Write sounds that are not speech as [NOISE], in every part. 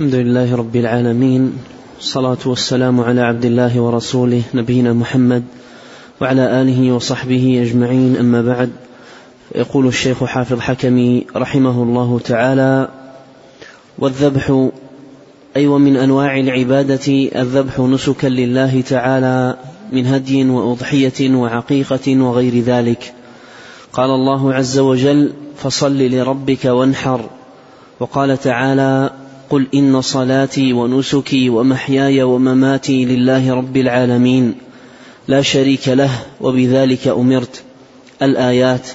الحمد لله رب العالمين الصلاة والسلام على عبد الله ورسوله نبينا محمد وعلى آله وصحبه أجمعين أما بعد. يقول الشيخ حافظ حكمي رحمه الله تعالى والذبح أي ومن أنواع العبادة الذبح نسكا لله تعالى من هدي وأضحية وعقيقة وغير ذلك. قال الله عز وجل فصل لربك وانحر وقال تعالى قل إن صلاتي ونسكي ومحياي ومماتي لله رب العالمين لا شريك له وبذلك أمرت. الآيات.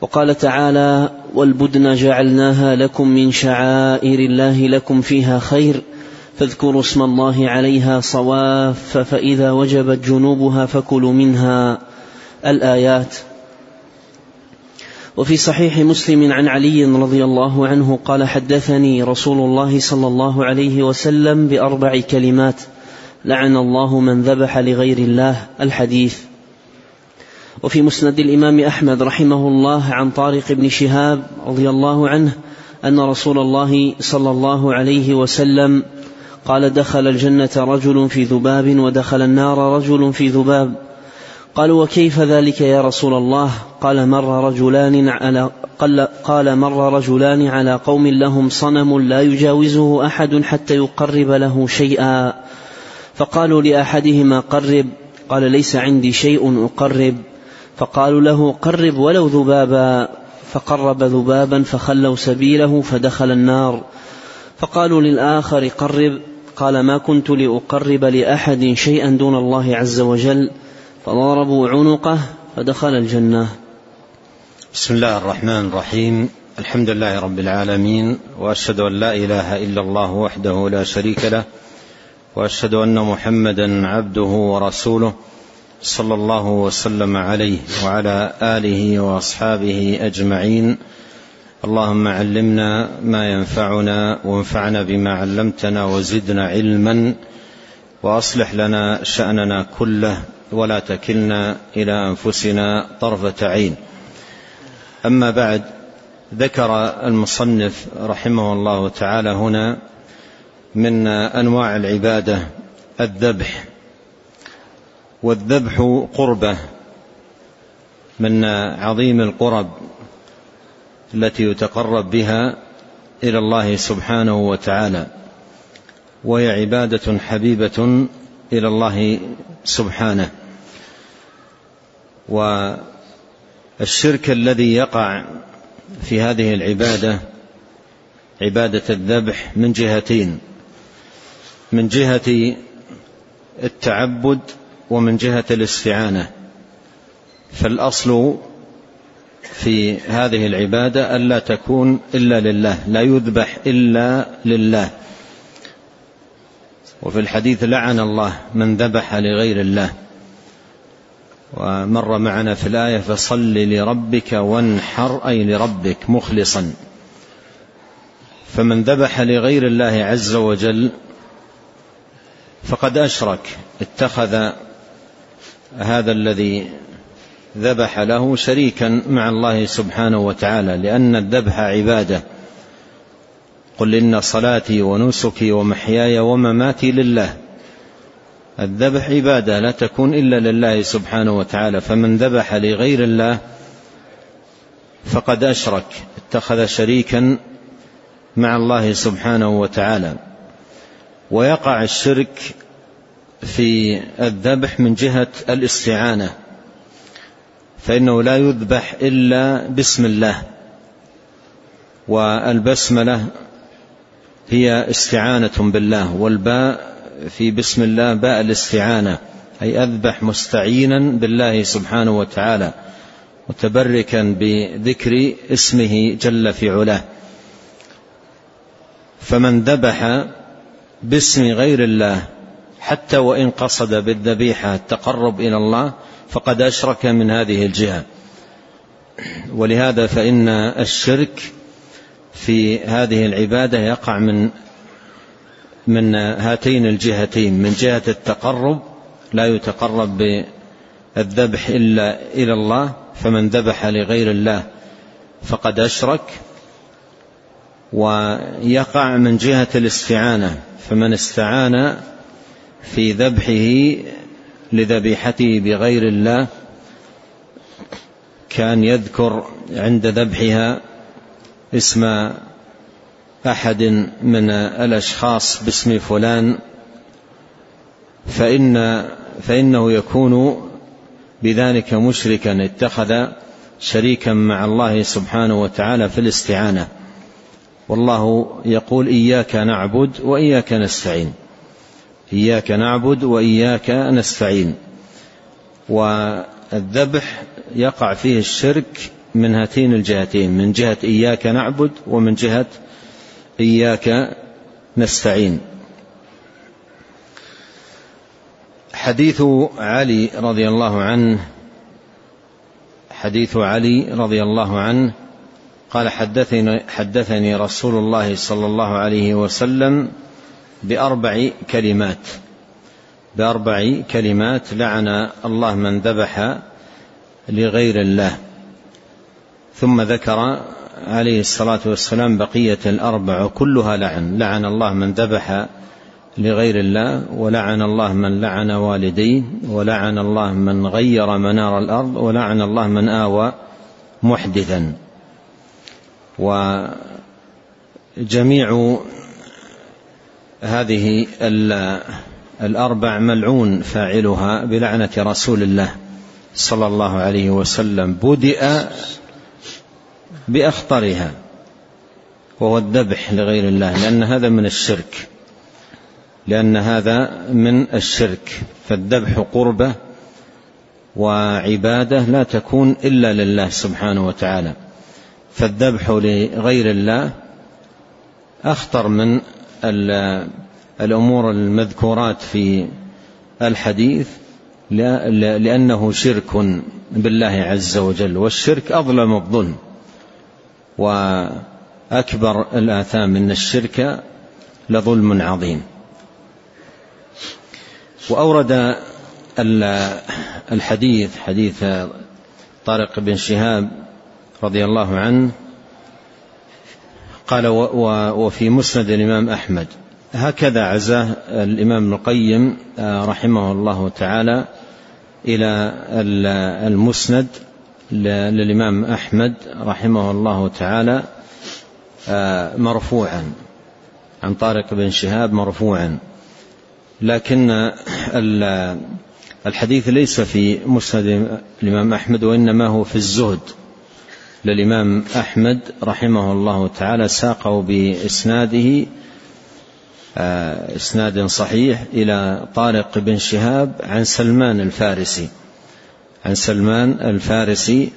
وقال تعالى والبدن جعلناها لكم من شعائر الله لكم فيها خير فاذكروا اسم الله عليها صواف فإذا وجبت جنوبها فكلوا منها. الآيات. وفي صحيح مسلم عن علي رضي الله عنه قال حدثني رسول الله صلى الله عليه وسلم بأربع كلمات. لعن الله من ذبح لغير الله الحديث. وفي مسند الإمام أحمد رحمه الله عن طارق بن شهاب رضي الله عنه أن رسول الله صلى الله عليه وسلم قال دخل الجنة رجل في ذباب ودخل النار رجل في ذباب. قالوا وكيف ذلك يا رسول الله؟ قال مر رجلان على قال, قال مر رجلان على قوم لهم صنم لا يجاوزه أحد حتى يقرب له شيئا. فقالوا لأحدهما قرب. قال ليس عندي شيء أقرب. فقالوا له قرب ولو ذبابا. فقرب ذبابا فخلوا سبيله فدخل النار. فقالوا للآخر قرب. قال ما كنت لأقرب لأحد شيئا دون الله عز وجل. فضربوا عنقه فدخل الجنة. بسم الله الرحمن الرحيم. الحمد لله رب العالمين وأشهد أن لا إله إلا الله وحده لا شريك له وأشهد أن محمدا عبده ورسوله صلى الله وسلم عليه وعلى آله وأصحابه أجمعين. اللهم علمنا ما ينفعنا وانفعنا بما علمتنا وزدنا علما وأصلح لنا شأننا كله ولا تكلنا إلى أنفسنا طرفة عين. أما بعد ذكر المصنف رحمه الله تعالى هنا من أنواع العبادة الذبح. والذبح قربة من عظيم القرب التي يتقرب بها إلى الله سبحانه وتعالى وهي عبادة حبيبة إلى الله سبحانه. والشرك الذي يقع في هذه العبادة عبادة الذبح من جهتين من جهة التعبد ومن جهة الاستعانة. فالأصل في هذه العبادة الا تكون إلا لله لا يذبح إلا لله. وفي الحديث لعن الله من ذبح لغير الله. ومر معنا في الآية فصل لربك وانحر أي لربك مخلصا. فمن ذبح لغير الله عز وجل فقد أشرك اتخذ هذا الذي ذبح له شريكا مع الله سبحانه وتعالى لأن الذبح عبادة. قل إن صلاتي ونسكي ومحياي ومماتي لله. الذبح عبادة لا تكون إلا لله سبحانه وتعالى فمن ذبح لغير الله فقد أشرك اتخذ شريكا مع الله سبحانه وتعالى. ويقع الشرك في الذبح من جهة الاستعانة فإنه لا يذبح إلا بسم الله والبسملة هي استعانة بالله والباء في بسم الله باء الاستعانة أي أذبح مستعينا بالله سبحانه وتعالى متبركا بذكر اسمه جل في علاه. فمن ذبح باسم غير الله حتى وإن قصد بالذبيحة التقرب إلى الله فقد أشرك من هذه الجهة. ولهذا فإن الشرك في هذه العبادة يقع من من هاتين الجهتين من جهة التقرب لا يتقرب بالذبح إلا إلى الله فمن ذبح لغير الله فقد أشرك ويقع من جهة الاستعانة فمن استعان في ذبحه لذبيحته بغير الله كان يذكر عند ذبحها اسم أحد من الأشخاص باسم فلان فإن فإنه يكون بذلك مشركا اتخذ شريكا مع الله سبحانه وتعالى في الاستعانة. والله يقول إياك نعبد وإياك نستعين. إياك نعبد وإياك نستعين. والذبح يقع فيه الشرك من هاتين الجهتين من جهة إياك نعبد ومن جهة إياك نستعين. حديث علي رضي الله عنه حديث علي رضي الله عنه قال حدثني حدثني رسول الله صلى الله عليه وسلم بأربع كلمات. بأربع كلمات لعن الله من ذبح لغير الله. ثم ذكر عليه الصلاة والسلام بقية الأربع كلها لعن. لعن الله من ذبح لغير الله ولعن الله من لعن والديه ولعن الله من غير منار الأرض ولعن الله من آوى محدثا. وجميع هذه الأربع ملعون فاعلها بلعنة رسول الله صلى الله عليه وسلم. بدأ بأخطرها وهو الذبح لغير الله لأن هذا من الشرك. لأن هذا من الشرك. فالذبح قربة وعبادة لا تكون إلا لله سبحانه وتعالى. فالذبح لغير الله أخطر من الأمور المذكورات في الحديث لأنه شرك بالله عز وجل. والشرك أظلم الظلم. وأكبر الآثام من الشرك لظلم عظيم. وأورد الحديث حديث طارق بن شهاب رضي الله عنه قال وفي مسند الإمام أحمد. هكذا عزاه الإمام القيم رحمه الله تعالى إلى المسند. للإمام أحمد رحمه الله تعالى مرفوعا عن طارق بن شهاب مرفوعا. لكن الحديث ليس في مسند الإمام أحمد وإنما هو في الزهد. للإمام أحمد رحمه الله تعالى ساقه بإسناده آه، إسناد صحيح إلى طارق بن شهاب عن سلمان الفارسي. عن سلمان الفارسي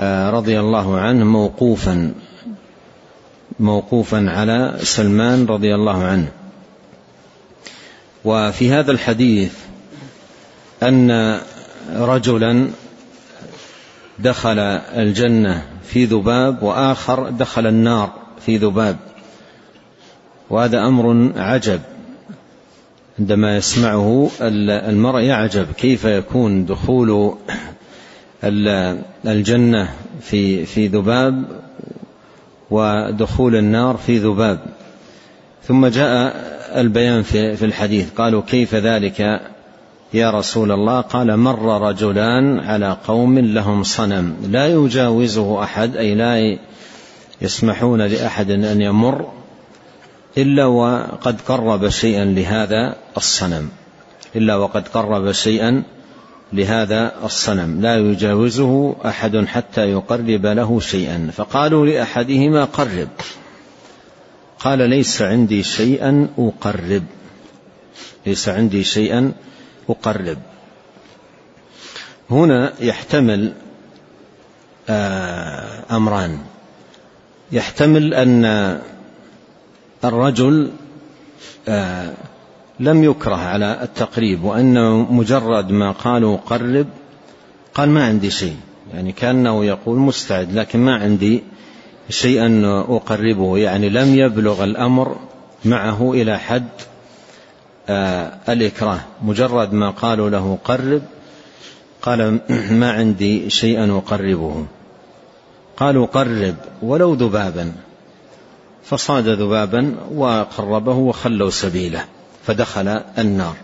آه، رضي الله عنه موقوفا موقوفا على سلمان رضي الله عنه. وفي هذا الحديث أن رجلا دخل الجنة في ذباب وآخر دخل النار في ذباب. وهذا أمر عجب. عندما يسمعه المرء يعجب كيف يكون دخول الجنة في في ذباب ودخول النار في ذباب. ثم جاء البيان في الحديث. قالوا كيف ذلك يا رسول الله؟ قال مر رجلان على قوم لهم صنم. لا يجاوزه أحد أي لا يسمحون لأحد أن يمر. إلا وقد قرب شيئا لهذا الصنم. إلا وقد قرب شيئا لهذا الصنم. لا يجاوزه أحد حتى يقرب له شيئا. فقالوا لأحدهما قرب. قال ليس عندي شيئا أقرب. ليس عندي شيئا أقرب. هنا يحتمل آه، أمران. يحتمل أن الرجل آه، لم يكره على التقريب وأن مجرد ما قالوا قرب قال ما عندي شيء. يعني كأنه يقول مستعد لكن ما عندي شيئا أقربه. يعني لم يبلغ الأمر معه إلى حد آه، الإكراه. مجرد ما قالوا له قرب قال ما عندي شيئا أقربه. قالوا قرب ولو ذبابا. فصاد ذبابا وقربه وخلوا سبيله فدخل النار.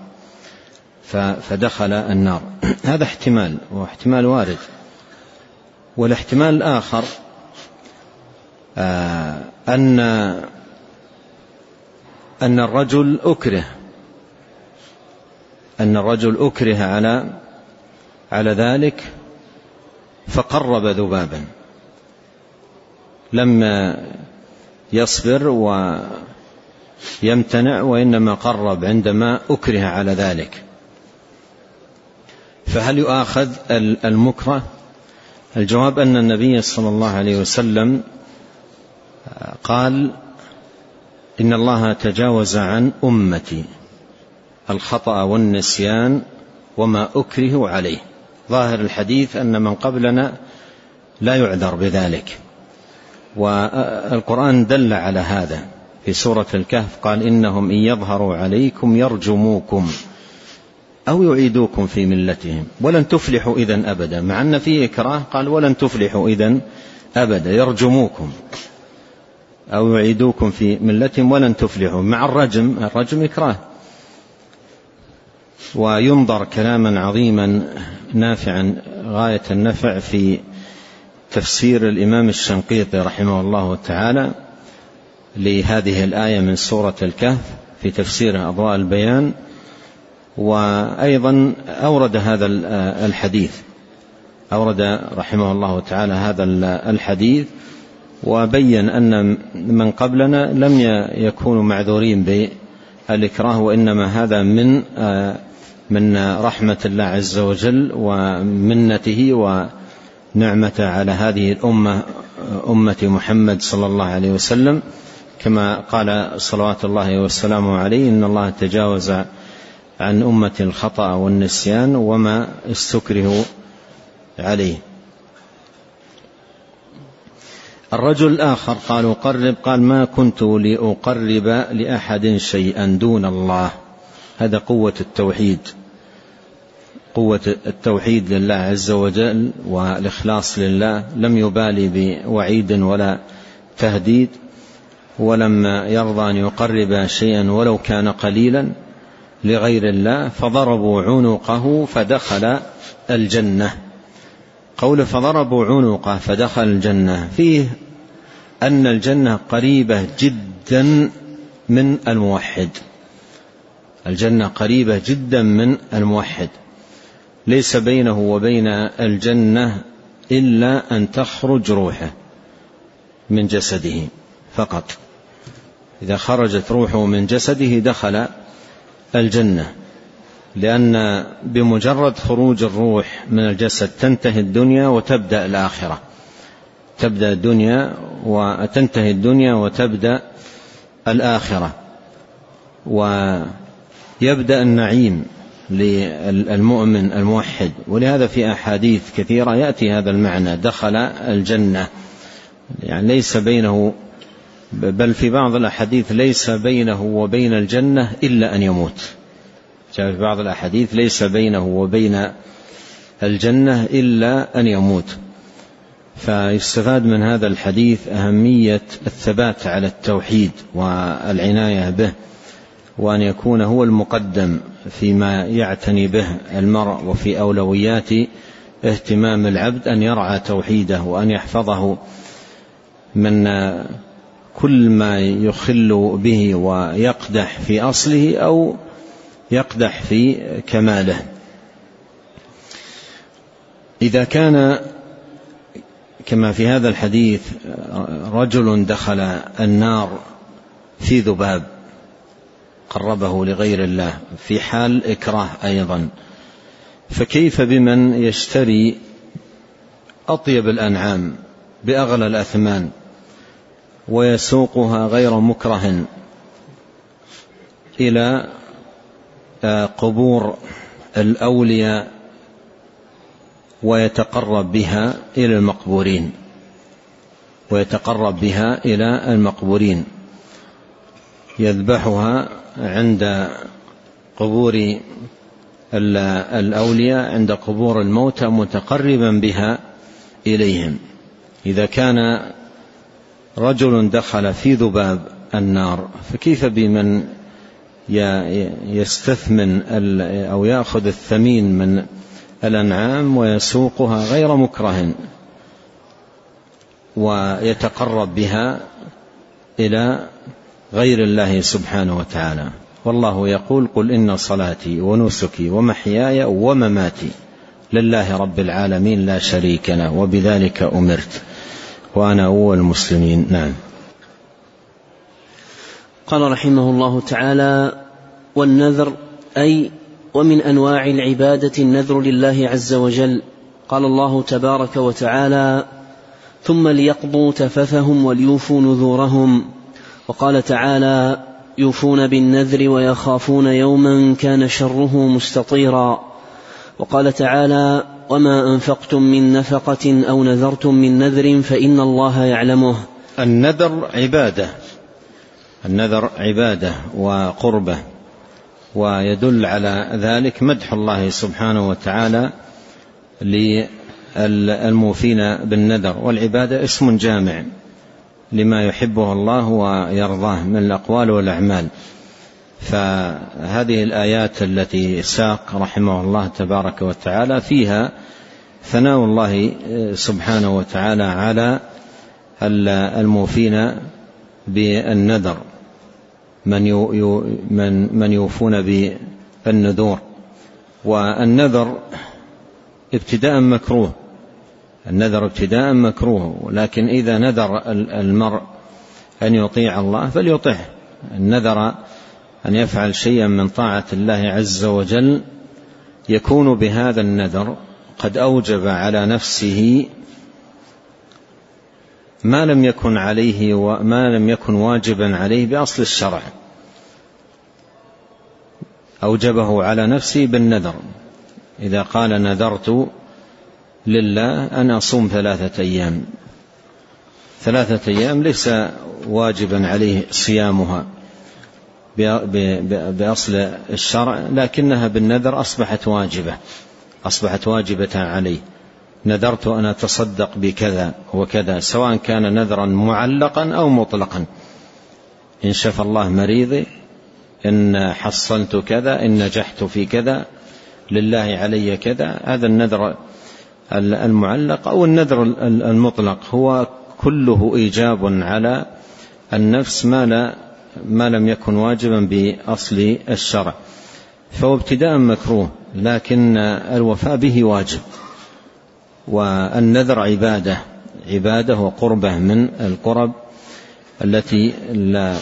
فدخل النار. [CLEARS THROAT] هذا احتمال واحتمال وارد. والاحتمال الآخر آه، أن أن الرجل أكره أن الرجل أكره على على ذلك فقرب ذبابا. لم يصبر ويمتنع وإنما قرب عندما أكره على ذلك. فهل يؤاخذ المكره؟ الجواب أن النبي صلى الله عليه وسلم قال إن الله تجاوز عن أمتي الخطأ والنسيان وما أكره عليه. ظاهر الحديث أن من قبلنا لا يعذر بذلك. والقرآن دل على هذا. في سورة الكهف قال إنهم إن يظهروا عليكم يرجموكم أو يعيدوكم في ملتهم. ولن تفلحوا إذا أبدا. مع أن فيه إكراه قال ولن تفلحوا إذا أبدا. يرجموكم أو يعيدوكم في ملتهم ولن تفلحوا. مع الرجم الرجم إكراه. وينظر كلاما عظيما نافعا غاية النفع في تفسير الإمام الشنقيطي رحمه الله تعالى لهذه الآية من سورة الكهف في تفسير أضواء البيان وأيضا أورد هذا الحديث. أورد رحمه الله تعالى هذا الحديث وبين أن من قبلنا لم يكونوا معذورين بالإكراه وإنما هذا من من رحمة الله عز وجل ومنته ونعمته على هذه الأمة أمة محمد صلى الله عليه وسلم. كما قال صلوات الله وسلامه عليه إن الله تجاوز عن أمة الخطأ والنسيان وما استكرهوا عليه. الرجل الآخر قالوا قرب قال ما كنت لأقرب لأحد شيئا دون الله. هذا قوة التوحيد. قوة التوحيد لله عز وجل والإخلاص لله لم يبالي بوعيد ولا تهديد ولم يرضى أن يقرب شيئا ولو كان قليلا لغير الله فضربوا عنقه فدخل الجنة. قول فضربوا عنقه فدخل الجنة فيه أن الجنة قريبة جدا من الموحد. الجنة قريبة جدا من الموحد. ليس بينه وبين الجنة إلا أن تخرج روحه من جسده فقط. إذا خرجت روحه من جسده دخل الجنة لأن بمجرد خروج الروح من الجسد تنتهي الدنيا وتبدأ الآخرة. تبدأ الدنيا وتنتهي الدنيا وتبدأ الآخرة. ويبدأ النعيم. للمؤمن الموحد. ولهذا في أحاديث كثيرة يأتي هذا المعنى دخل الجنة. يعني ليس بينه بل في بعض الأحاديث ليس بينه وبين الجنة إلا أن يموت. جاء في بعض الأحاديث ليس بينه وبين الجنة إلا أن يموت. فيستفاد من هذا الحديث أهمية الثبات على التوحيد والعناية به. وأن يكون هو المقدم فيما يعتني به المرء وفي أولويات اهتمام العبد أن يرعى توحيده وأن يحفظه من كل ما يخل به ويقدح في أصله أو يقدح في كماله. إذا كان كما في هذا الحديث رجل دخل النار في ذباب قربه لغير الله في حال إكراه أيضا. فكيف بمن يشتري أطيب الأنعام بأغلى الأثمان ويسوقها غير مكره إلى آه، قبور الأولياء ويتقرب بها إلى المقبورين ويتقرب بها إلى المقبورين. يذبحها عند قبور الأولياء عند قبور الموتى متقربا بها إليهم. إذا كان رجل دخل في ذباب النار فكيف بمن يستثمن أو يأخذ الثمين من الأنعام ويسوقها غير مكره ويتقرب بها إلى غير الله سبحانه وتعالى. والله يقول قل إن صلاتي ونسكي ومحياي ومماتي لله رب العالمين لا شريك له وبذلك أمرت. وأنا أول المسلمين. نعم. قال رحمه الله تعالى والنذر أي ومن أنواع العبادة النذر لله عز وجل. قال الله تبارك وتعالى ثم ليقضوا تفثهم وليوفوا نذورهم. وقال تعالى يوفون بالنذر ويخافون يوما كان شره مستطيرا. وقال تعالى وما أنفقتم من نفقة أو نذرتم من نذر فإن الله يعلمه. النذر عبادة. النذر عبادة وقربة. ويدل على ذلك مدح الله سبحانه وتعالى للموفين بالنذر. والعبادة اسم جامع. لما يحبه الله ويرضاه من الأقوال والأعمال. فهذه الآيات التي ساق رحمه الله تبارك وتعالى فيها ثناء الله سبحانه وتعالى على الموفين بالنذر من من من يوفون بالنذور. والنذر ابتداء مكروه النذر ابتداء مكروه لكن إذا نذر المرء أن يطيع الله فليطعه. النذر أن يفعل شيئا من طاعة الله عز وجل يكون بهذا النذر قد أوجب على نفسه ما لم يكن عليه وما لم يكن واجبا عليه بأصل الشرع. أوجبه على نفسه بالنذر. إذا قال نذرت لله أن أصوم ثلاثة أيام. ثلاثة أيام ليس واجبا عليه صيامها بأصل الشرع لكنها بالنذر أصبحت واجبة أصبحت واجبة عليه نذرت أن أتصدق بكذا وكذا سواء كان نذرا معلقا أو مطلقا. إن شفى الله مريضي إن حصلت كذا إن نجحت في كذا لله علي كذا. هذا النذر المعلق أو النذر المطلق. هو كله إيجاب على النفس ما, لا ما لم يكن واجبا بأصل الشرع. فهو ابتداء مكروه لكن الوفاء به واجب. والنذر عبادة عبادة وقربة من القرب التي لا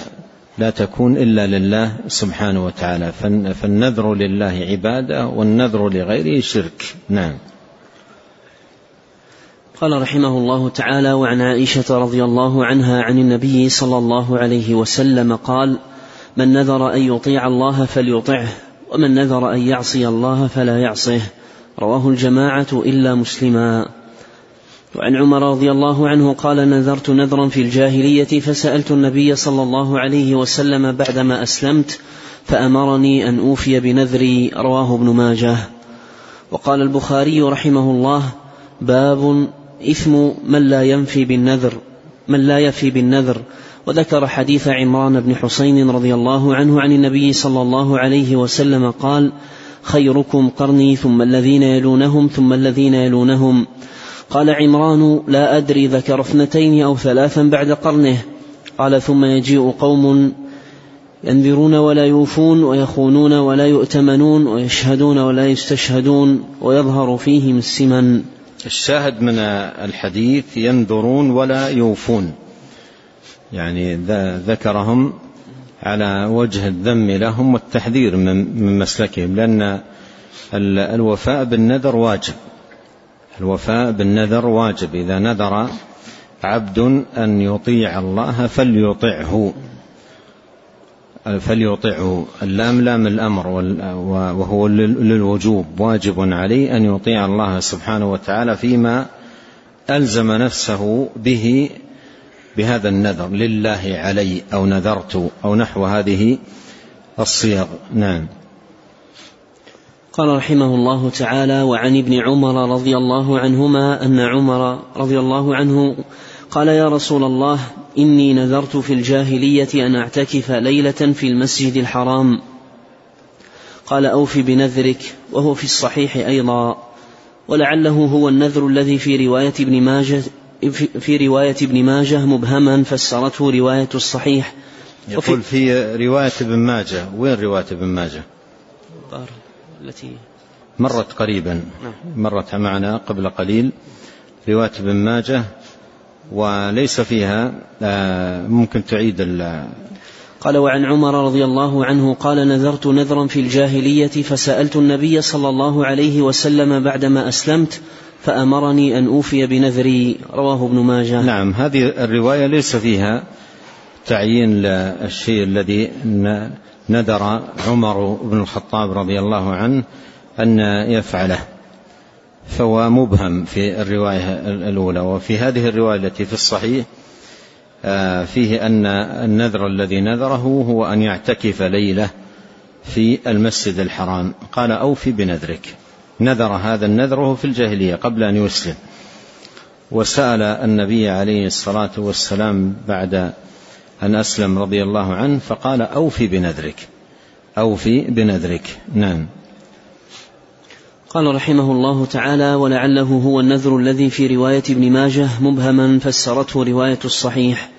لا تكون إلا لله سبحانه وتعالى. فالنذر لله عبادة والنذر لغيره شرك. نعم. قال رحمه الله تعالى وعن عائشة رضي الله عنها عن النبي صلى الله عليه وسلم قال من نذر أن يطيع الله فليطعه ومن نذر أن يعصي الله فلا يعصه. رواه الجماعة إلا مسلما. وعن عمر رضي الله عنه قال نذرت نذرا في الجاهلية فسألت النبي صلى الله عليه وسلم بعدما أسلمت فأمرني أن أوفي بنذري. رواه ابن ماجه. وقال البخاري رحمه الله باب إثم من لا ينفي بالنذر من لا يفي بالنذر. وذكر حديث عمران بن حسين رضي الله عنه عن النبي صلى الله عليه وسلم قال خيركم قرني ثم الذين يلونهم ثم الذين يلونهم. قال عمران لا أدري ذكر اثنتين أو ثلاثا بعد قرنه. قال ثم يجيء قوم ينذرون ولا يوفون ويخونون ولا يؤتمنون ويشهدون ولا يستشهدون ويظهر فيهم السمن. الشاهد من الحديث ينذرون ولا يوفون. يعني ذكرهم على وجه الذم لهم والتحذير من مسلكهم لأن الوفاء بالنذر واجب. الوفاء بالنذر واجب. إذا نذر عبد أن يطيع الله فليطعه. فليطعه اللام لام الأمر وهو للوجوب. واجب عليه أن يطيع الله سبحانه وتعالى فيما ألزم نفسه به بهذا النذر. لله علي أو نذرت أو نحو هذه الصيغ. نعم. قال رحمه الله تعالى وعن ابن عمر رضي الله عنهما أن عمر رضي الله عنه قال يا رسول الله إني نذرت في الجاهلية أن أعتكف ليلة في المسجد الحرام. قال أوف بنذرك وهو في الصحيح أيضا. ولعله هو النذر الذي في رواية ابن ماجه في رواية ابن ماجه مبهما فسرته رواية الصحيح. يقول في رواية ابن ماجه وين رواية ابن ماجه؟ التي مرت قريبا نعم. مرت معنا قبل قليل. رواية ابن ماجه وليس فيها آه، ممكن تعيد قال وعن عمر رضي الله عنه قال نذرت نذرا في الجاهلية فسألت النبي صلى الله عليه وسلم بعدما أسلمت فأمرني أن أوفي بنذري. رواه ابن ماجه. نعم هذه الرواية ليس فيها تعيين الشيء الذي نذر عمر بن الخطاب رضي الله عنه أن يفعله. فهو مبهم في الرواية الأولى. وفي هذه الرواية التي في الصحيح آه، فيه أن النذر الذي نذره هو أن يعتكف ليلة في المسجد الحرام. قال أوفي بنذرك. نذر هذا النذر في الجاهلية قبل أن يسلم. وسأل النبي عليه الصلاة والسلام بعد أن أسلم رضي الله عنه فقال أوفي بنذرك. أوفي بنذرك. نعم. قال رحمه الله تعالى ولعله هو النذر الذي في رواية ابن ماجه مبهما فسرته رواية الصحيح.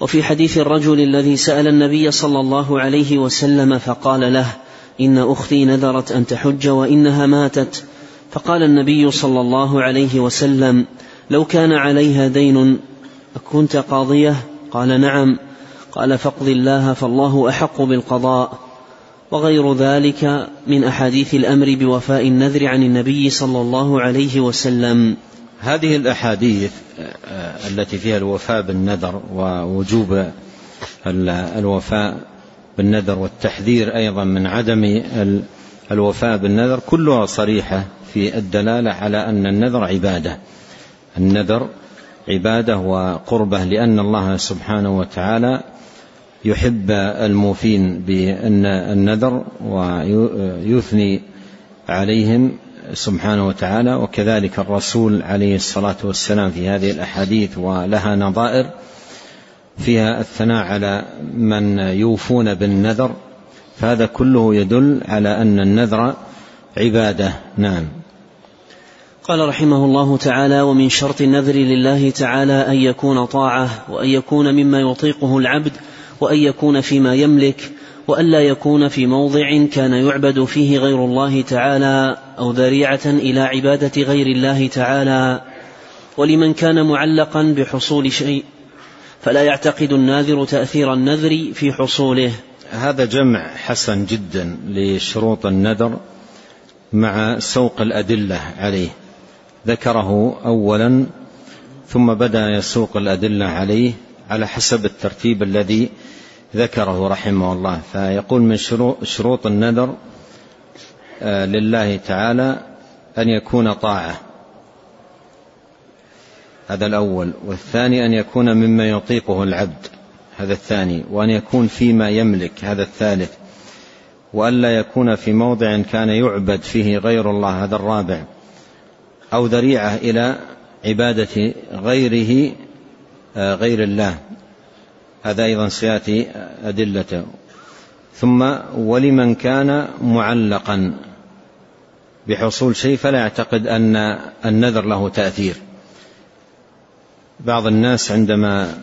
وفي حديث الرجل الذي سأل النبي صلى الله عليه وسلم فقال له إن أختي نذرت أن تحج وإنها ماتت. فقال النبي صلى الله عليه وسلم لو كان عليها دين أكنت قاضية؟ قال نعم. قال فاقض الله فالله أحق بالقضاء. وغير ذلك من أحاديث الأمر بوفاء النذر عن النبي صلى الله عليه وسلم. هذه الأحاديث آه، التي فيها الوفاء بالنذر ووجوب الوفاء بالنذر والتحذير أيضا من عدم الوفاء بالنذر كلها صريحة في الدلالة على أن النذر عبادة. النذر عبادة وقربة لأن الله سبحانه وتعالى يحب الموفين بالنذر ويثني عليهم سبحانه وتعالى وكذلك الرسول عليه الصلاة والسلام في هذه الأحاديث ولها نظائر فيها الثناء على من يوفون بالنذر فهذا كله يدل على أن النذر عبادة. نعم. قال رحمه الله تعالى ومن شرط النذر لله تعالى أن يكون طاعة وأن يكون مما يطيقه العبد وأن يكون فيما يملك وألا يكون في موضع كان يعبد فيه غير الله تعالى أو ذريعة إلى عبادة غير الله تعالى. ولمن كان معلقا بحصول شيء فلا يعتقد الناذر تأثير النذر في حصوله. هذا جمع حسن جدا لشروط النذر مع سوق الأدلة عليه. ذكره أولا ثم بدأ يسوق الأدلة عليه على حسب الترتيب الذي ذكره رحمه الله. فيقول من شروط النذر آه، لله تعالى أن يكون طاعة. هذا الأول. والثاني أن يكون مما يطيقه العبد. هذا الثاني. وأن يكون فيما يملك. هذا الثالث. وألا يكون في موضع كان يعبد فيه غير الله. هذا الرابع. أو ذريعة إلى عبادة غيره غير الله. هذا أيضا سيأتي أدلته ثم ولمن كان معلقا. بحصول شيء فلا يعتقد أن النذر له تأثير. بعض الناس عندما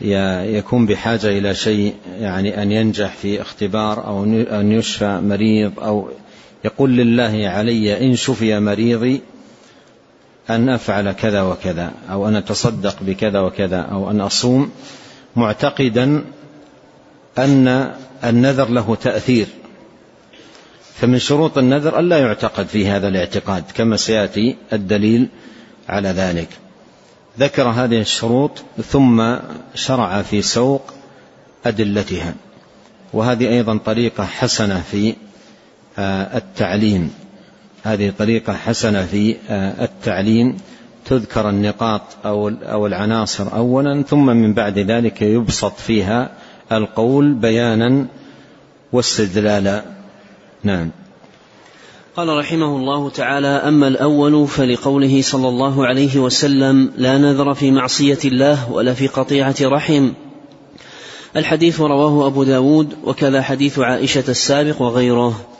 يكون بحاجة إلى شيء يعني أن ينجح في اختبار أو أن يشفى مريض أو يقول لله علي إن شفي مريضي أن أفعل كذا وكذا أو أن أتصدق بكذا وكذا أو أن أصوم معتقدا أن النذر له تأثير. فمن شروط النذر ألا يعتقد في هذا الاعتقاد كما سيأتي الدليل على ذلك. ذكر هذه الشروط ثم شرع في سوق أدلتها. وهذه أيضا طريقة حسنة في آه، التعليم. هذه طريقة حسنة في آه، التعليم. تذكر النقاط أو العناصر أولا ثم من بعد ذلك يبسط فيها القول بيانا واستدلالا. نعم. قال رحمه الله تعالى أما الأول فلقوله صلى الله عليه وسلم لا نذر في معصية الله ولا في قطيعة رحم. الحديث رواه أبو داود وكذا حديث عائشة السابق وغيره.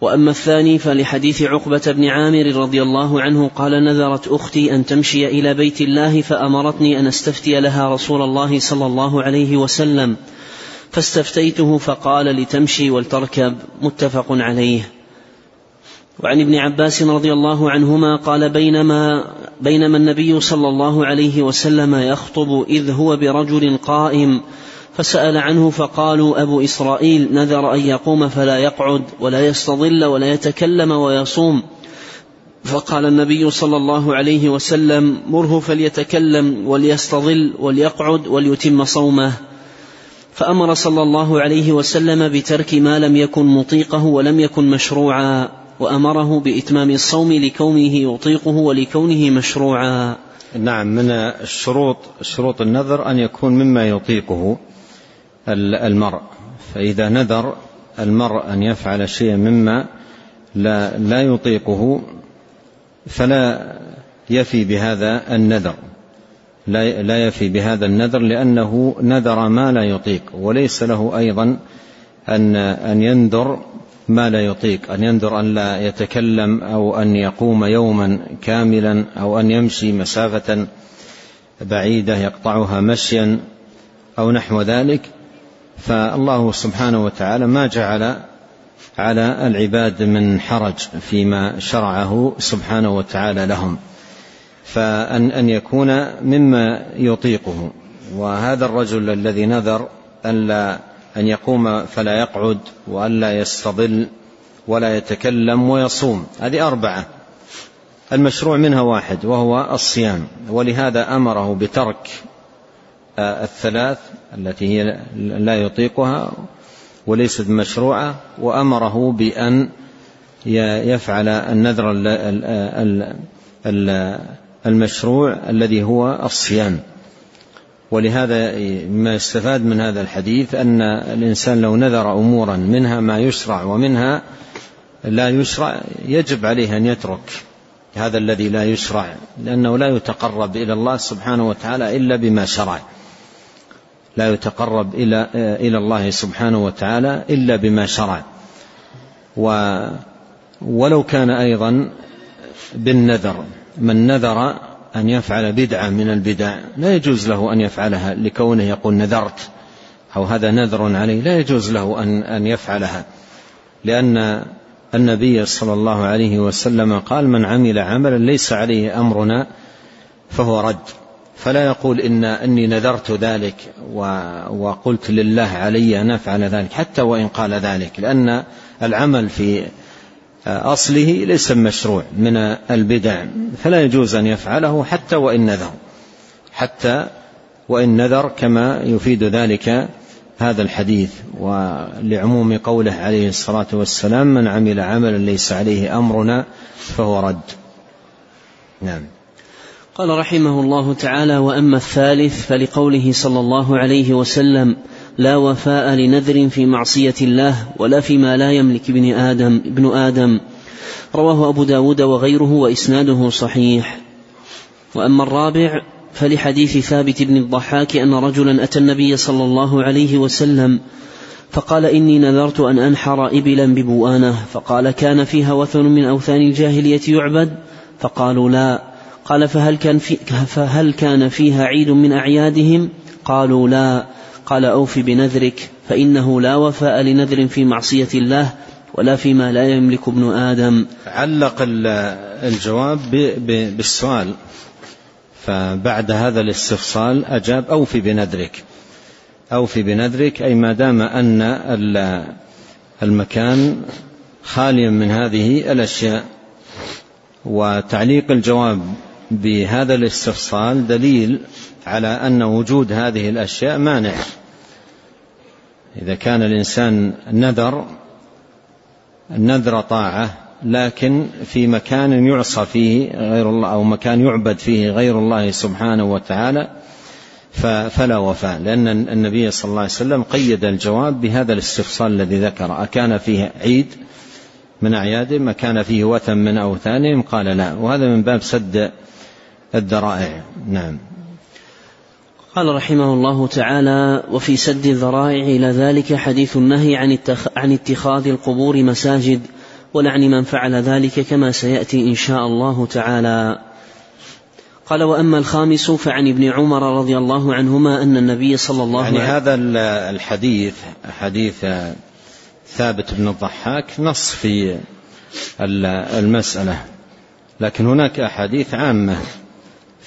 وأما الثاني فلحديث عقبة بن عامر رضي الله عنه قال نذرت أختي أن تمشي إلى بيت الله فأمرتني أن أستفتي لها رسول الله صلى الله عليه وسلم. فاستفتيته فقال لتمشي ولتركب متفق عليه. وعن ابن عباس رضي الله عنهما قال بينما بينما النبي صلى الله عليه وسلم يخطب إذ هو برجل قائم فسأل عنه فقالوا أبو إسرائيل نذر أن يقوم فلا يقعد ولا يستظل ولا يتكلم ويصوم. فقال النبي صلى الله عليه وسلم مره فليتكلم وليستظل وليقعد وليتم صومه. فأمر صلى الله عليه وسلم بترك ما لم يكن مطيقه ولم يكن مشروعا وأمره بإتمام الصوم لكونه يطيقه ولكونه مشروعا. نعم من الشروط شروط النذر أن يكون مما يطيقه. المرء. فإذا نذر المرء أن يفعل شيئا مما لا, لا يطيقه فلا يفي بهذا النذر. لا لا يفي بهذا النذر لأنه نذر ما لا يطيق. وليس له أيضا أن أن ينذر ما لا يطيق. أن ينذر أن لا يتكلم أو أن يقوم يوما كاملا أو أن يمشي مسافة بعيدة يقطعها مشيا أو نحو ذلك. فالله سبحانه وتعالى ما جعل على العباد من حرج فيما شرعه سبحانه وتعالى لهم. فأن أن يكون مما يطيقه. وهذا الرجل الذي نذر ألا أن يقوم فلا يقعد وألا يستظل ولا يتكلم ويصوم. هذه أربعة. المشروع منها واحد وهو الصيام. ولهذا أمره بترك الثلاث التي هي لا يطيقها وليست مشروعة وأمره بأن يفعل النذر المشروع الذي هو الصيام. ولهذا ما يستفاد من هذا الحديث أن الإنسان لو نذر أمورا منها ما يشرع ومنها لا يشرع يجب عليه أن يترك هذا الذي لا يشرع لأنه لا يتقرب إلى الله سبحانه وتعالى إلا بما شرع. لا يتقرب إلى إلى الله سبحانه وتعالى إلا بما شرع. و ولو كان أيضا بالنذر من نذر أن يفعل بدعة من البدع لا يجوز له أن يفعلها لكونه يقول نذرت أو هذا نذر عليه لا يجوز له أن أن يفعلها. لأن النبي صلى الله عليه وسلم قال من عمل عملا ليس عليه أمرنا فهو رد. فلا يقول إن أني نذرت ذلك وقلت لله علي أن أفعل ذلك حتى وإن قال ذلك لأن العمل في أصله ليس مشروع من البدع فلا يجوز أن يفعله حتى وإن نذر حتى وإن نذر كما يفيد ذلك هذا الحديث. ولعموم قوله عليه الصلاة والسلام من عمل عملا ليس عليه أمرنا فهو رد. نعم. قال رحمه الله تعالى وأما الثالث فلقوله صلى الله عليه وسلم لا وفاء لنذر في معصية الله ولا فيما لا يملك ابن آدم ابن آدم. رواه أبو داود وغيره وإسناده صحيح. وأما الرابع فلحديث ثابت بن الضحاك أن رجلا أتى النبي صلى الله عليه وسلم فقال إني نذرت أن أنحر إبلا ببوآنة. فقال كان فيها وثن من أوثان الجاهلية يعبد؟ فقالوا لا. قال فهل كان, في فهل كان فيها عيد من أعيادهم؟ قالوا لا. قال أوف بنذرك فإنه لا وفاء لنذر في معصية الله ولا فيما لا يملك ابن آدم. علق الجواب بالسؤال. فبعد هذا الاستفصال أجاب أوف بنذرك. أوف بنذرك أي ما دام أن المكان خاليا من هذه الأشياء. وتعليق الجواب بهذا الاستفصال دليل على أن وجود هذه الأشياء مانع. إذا كان الإنسان نذر النذر طاعة لكن في مكان يعصى فيه غير الله أو مكان يعبد فيه غير الله سبحانه وتعالى فلا وفاء. لأن النبي صلى الله عليه وسلم قيد الجواب بهذا الاستفصال الذي ذكر. أكان فيه عيد من أعيادهم ما كان فيه وثن من أوثانهم؟ قال لا. وهذا من باب سد الذرائع. نعم. قال رحمه الله تعالى وفي سد الذرائع إلى ذلك حديث النهي عن عن اتخاذ القبور مساجد ولعن من فعل ذلك كما سيأتي إن شاء الله تعالى. قال وأما الخامس فعن ابن عمر رضي الله عنهما أن النبي صلى الله يعني عليه هذا الحديث حديث ثابت بن الضحاك نص في المسألة. لكن هناك أحاديث عامة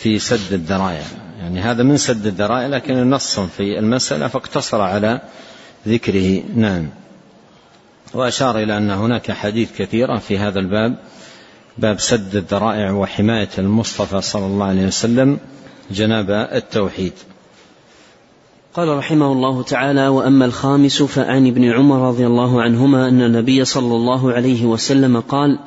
في سد الذرائع. يعني هذا من سد الذرائع لكن نص في المسألة فاقتصر على ذكره. نعم. وأشار إلى أن هناك حديث كثيرة في هذا الباب باب سد الذرائع وحماية المصطفى صلى الله عليه وسلم جناب التوحيد. قال رحمه الله تعالى وأما الخامس فعن ابن عمر رضي الله عنهما أن النبي صلى الله عليه وسلم قال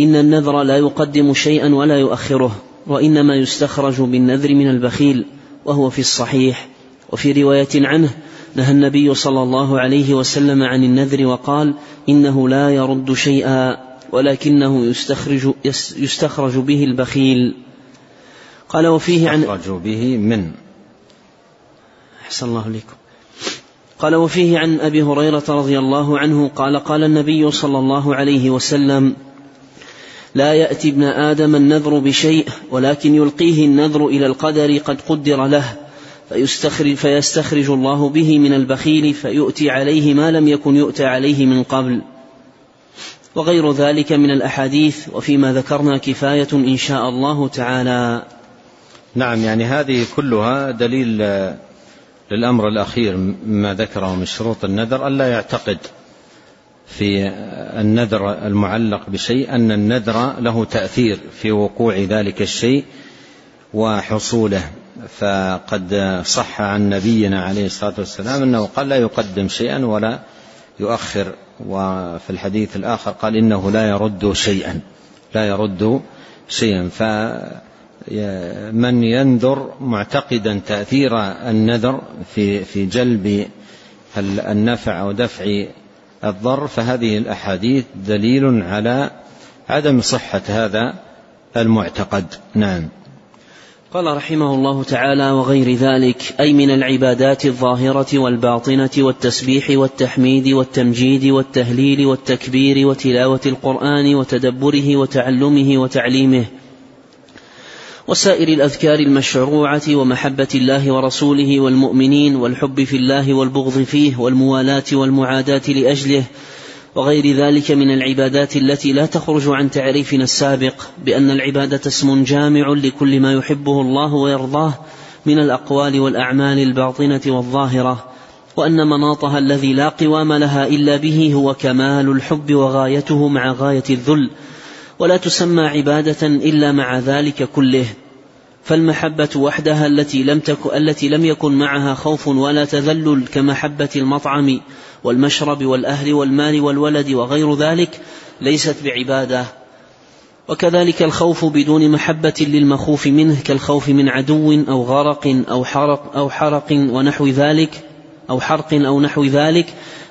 إن النذر لا يقدم شيئا ولا يؤخره. وإنما يستخرج بالنذر من البخيل وهو في الصحيح. وفي رواية عنه نهى النبي صلى الله عليه وسلم عن النذر وقال إنه لا يرد شيئا ولكنه يستخرج يستخرج به البخيل. قال وفيه عن يستخرج به من. أحسن الله إليكم قال وفيه عن أبي هريرة رضي الله عنه قال قال النبي صلى الله عليه وسلم لا يأتي ابن آدم النذر بشيء ولكن يلقيه النذر إلى القدر قد قدر له فيستخرج, فيستخرج الله به من البخيل فيؤتي عليه ما لم يكن يؤتى عليه من قبل. وغير ذلك من الأحاديث وفيما ذكرنا كفاية إن شاء الله تعالى. نعم يعني هذه كلها دليل للأمر الأخير ما ذكره من شروط النذر ألا يعتقد في النذر المعلق بشيء أن النذر له تأثير في وقوع ذلك الشيء وحصوله. فقد صح عن نبينا عليه الصلاة والسلام أنه قال لا يقدم شيئا ولا يؤخر. وفي الحديث الآخر قال إنه لا يرد شيئا لا يرد شيئا. من ينذر معتقدا تأثير النذر في في جلب النفع أو دفع الضر فهذه الأحاديث دليل على عدم صحة هذا المعتقد. نعم. قال رحمه الله تعالى وغير ذلك أي من العبادات الظاهرة والباطنة والتسبيح والتحميد والتمجيد والتهليل والتكبير وتلاوة القرآن وتدبره وتعلمه وتعليمه وسائر الأذكار المشروعة ومحبة الله ورسوله والمؤمنين والحب في الله والبغض فيه والموالاة والمعاداة لأجله وغير ذلك من العبادات التي لا تخرج عن تعريفنا السابق بأن العبادة اسم جامع لكل ما يحبه الله ويرضاه من الأقوال والأعمال الباطنة والظاهرة وأن مناطها الذي لا قوام لها إلا به هو كمال الحب وغايته مع غاية الذل ولا تسمى عبادة إلا مع ذلك كله. فالمحبة وحدها التي لم تكن التي لم يكن معها خوف ولا تذلل كمحبة المطعم والمشرب والأهل والمال والولد وغير ذلك ليست بعبادة. وكذلك الخوف بدون محبة للمخوف منه كالخوف من عدو أو غرق أو حرق أو حرق ونحو ذلك أو حرق أو نحو ذلك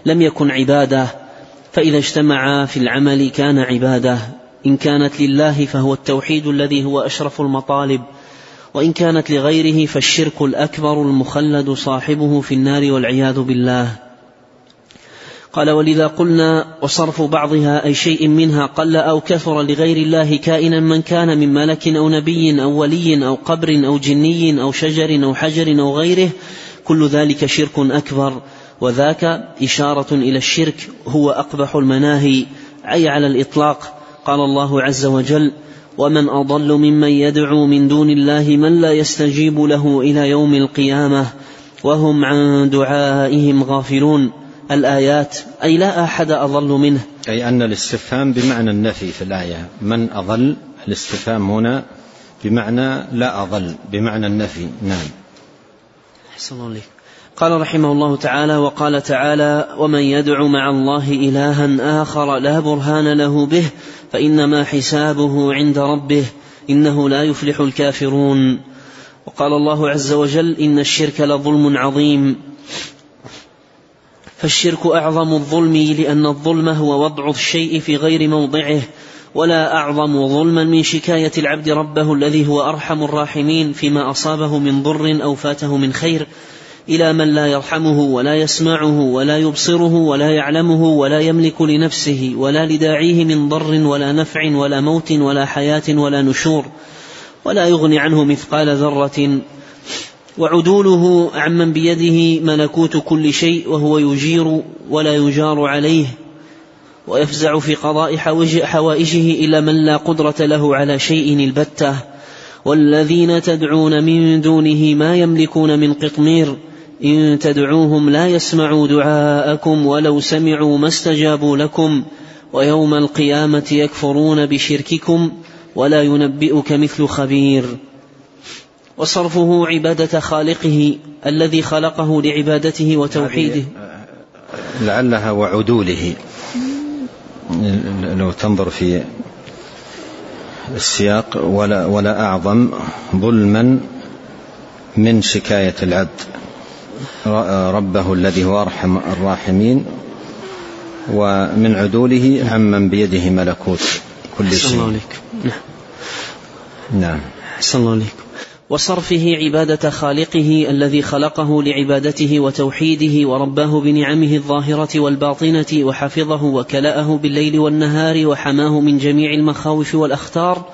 لم يكن عبادة. فإذا اجتمعا في العمل كان عبادة. إن كانت لله فهو التوحيد الذي هو أشرف المطالب وإن كانت لغيره فالشرك الأكبر المخلد صاحبه في النار والعياذ بالله. قال ولذا قلنا وصرف بعضها أي شيء منها قل أو كثر لغير الله كائنا من كان من ملك أو نبي أو ولي أو قبر أو جني أو شجر أو حجر أو غيره كل ذلك شرك أكبر وذاك إشارة إلى الشرك هو أقبح المناهي أي على الإطلاق قال الله عز وجل ومن أضل ممن يدعو من دون الله من لا يستجيب له إلى يوم القيامة وهم عن دعائهم غافلون. الآيات أي لا أحد أضل منه. أي أن الاستفهام بمعنى النفي في الآية من أضل الاستفهام هنا بمعنى لا أضل بمعنى النفي نعم. أحسن الله قال رحمه الله تعالى وقال تعالى ومن يدع مع الله إلها آخر لا برهان له به فإنما حسابه عند ربه إنه لا يفلح الكافرون. وقال الله عز وجل إن الشرك لظلم عظيم. فالشرك أعظم الظلم لأن الظلم هو وضع الشيء في غير موضعه ولا أعظم ظلما من شكاية العبد ربه الذي هو أرحم الراحمين فيما أصابه من ضر أو فاته من خير. إلى من لا يرحمه ولا يسمعه ولا يبصره ولا يعلمه ولا يملك لنفسه ولا لداعيه من ضر ولا نفع ولا موت ولا حياة ولا نشور ولا يغني عنه مثقال ذرة. وعدوله عمن بيده ملكوت كل شيء وهو يجير ولا يجار عليه ويفزع في قضاء حوائجه إلى من لا قدرة له على شيء البتة. والذين تدعون من دونه ما يملكون من قطمير إن تدعوهم لا يسمعوا دعاءكم ولو سمعوا ما استجابوا لكم ويوم القيامة يكفرون بشرككم ولا ينبئك مثل خبير. وصرفه عبادة خالقه الذي خلقه لعبادته وتوحيده. لعلها وعدوله. لو تنظر في السياق ولا, ولا أعظم ظلما من شكاية العبد. ربه الذي هو أرحم الراحمين ومن عدوله عمن بيده ملكوت كل شيء. الله عليك. نعم. نعم. الله عليك. وصرفه عبادة خالقه الذي خلقه لعبادته وتوحيده ورباه بنعمه الظاهرة والباطنة وحفظه وكلأه بالليل والنهار وحماه من جميع المخاوف والأخطار.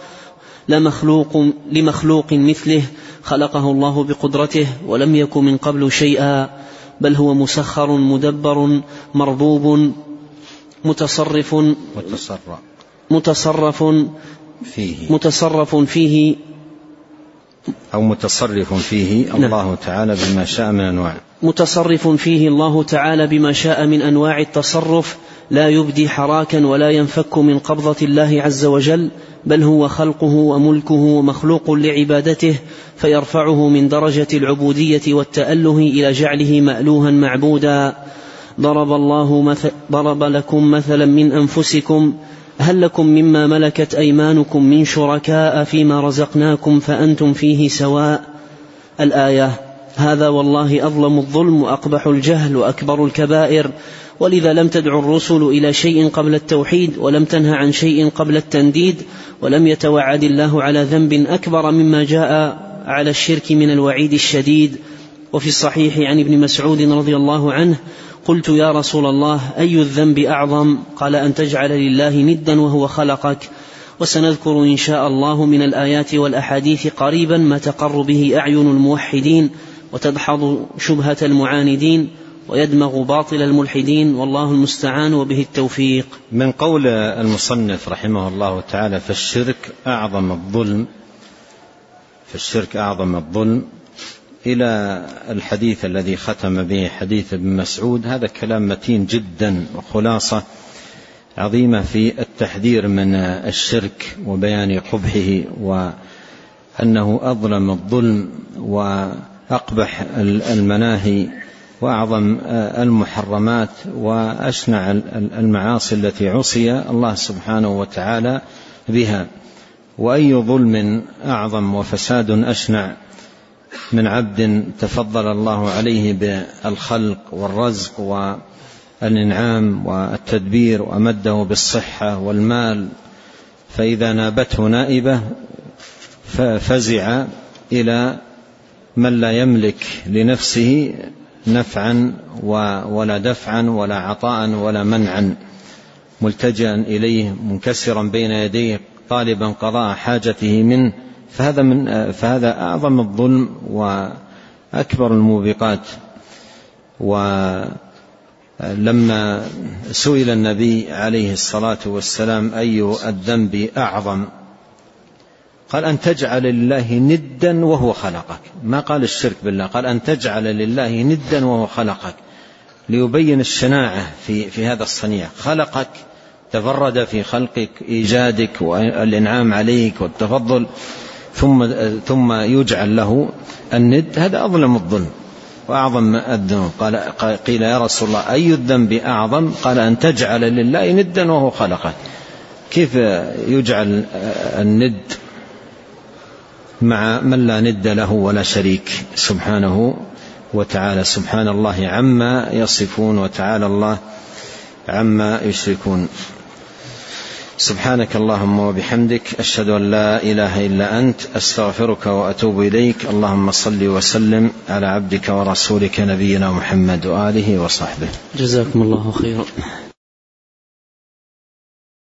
لمخلوق لمخلوق مثله خلقه الله بقدرته ولم يك من قبل شيئا بل هو مسخر مدبر مربوب متصرف متصرف. متصرف فيه. متصرف فيه. أو متصرف فيه نعم. الله تعالى بما شاء من أنواع. متصرف فيه الله تعالى بما شاء من أنواع التصرف. لا يبدي حراكا ولا ينفك من قبضة الله عز وجل بل هو خلقه وملكه ومخلوق لعبادته فيرفعه من درجة العبودية والتأله إلى جعله مألوها معبودا. ضرب الله مثل ضرب لكم مثلا من أنفسكم هل لكم مما ملكت أيمانكم من شركاء فيما رزقناكم فأنتم فيه سواء؟ الآية هذا والله أظلم الظلم وأقبح الجهل وأكبر الكبائر. ولذا لم تدع الرسل إلى شيء قبل التوحيد ولم تنه عن شيء قبل التنديد ولم يتوعد الله على ذنب أكبر مما جاء على الشرك من الوعيد الشديد. وفي الصحيح عن ابن مسعود رضي الله عنه قلت يا رسول الله أي الذنب أعظم؟ قال أن تجعل لله ندا وهو خلقك. وسنذكر إن شاء الله من الآيات والأحاديث قريبا ما تقر به أعين الموحدين وتدحض شبهة المعاندين. ويدمغ باطل الملحدين والله المستعان وبه التوفيق. من قول المصنف رحمه الله تعالى فالشرك أعظم الظلم فالشرك أعظم الظلم إلى الحديث الذي ختم به حديث ابن مسعود. هذا كلام متين جدا وخلاصة عظيمة في التحذير من الشرك وبيان قبحه وأنه أظلم الظلم وأقبح المناهي. وأعظم المحرمات وأشنع المعاصي التي عصي الله سبحانه وتعالى بها. وأي ظلم أعظم وفساد أشنع من عبد تفضل الله عليه بالخلق والرزق والإنعام والتدبير وامده بالصحة والمال. فإذا نابته نائبة ففزع إلى من لا يملك لنفسه نفعا ولا دفعا ولا عطاء ولا منعا. ملتجئا إليه منكسرا بين يديه طالبا قضاء حاجته منه. فهذا من فهذا أعظم الظلم وأكبر الموبقات. ولما سئل النبي عليه الصلاة والسلام أي الذنب أعظم؟ قال أن تجعل لله ندا وهو خلقك. ما قال الشرك بالله قال أن تجعل لله ندا وهو خلقك. ليبين الشناعة في, في هذا الصنيع. خلقك تفرد في خلقك إيجادك والإنعام عليك والتفضل ثم ثم يجعل له الند. هذا أظلم الظلم وأعظم الذنوب. قال قيل يا رسول الله أي الذنب أعظم؟ قال أن تجعل لله ندا وهو خلقه كيف يجعل الند؟ مع من لا ند له ولا شريك. سبحانه وتعالى. سبحان الله عما يصفون وتعالى الله عما يشركون. سبحانك اللهم وبحمدك أشهد أن لا إله إلا أنت أستغفرك وأتوب إليك. اللهم صل وسلم على عبدك ورسولك نبينا محمد وآله وصحبه. جزاكم الله خيرا.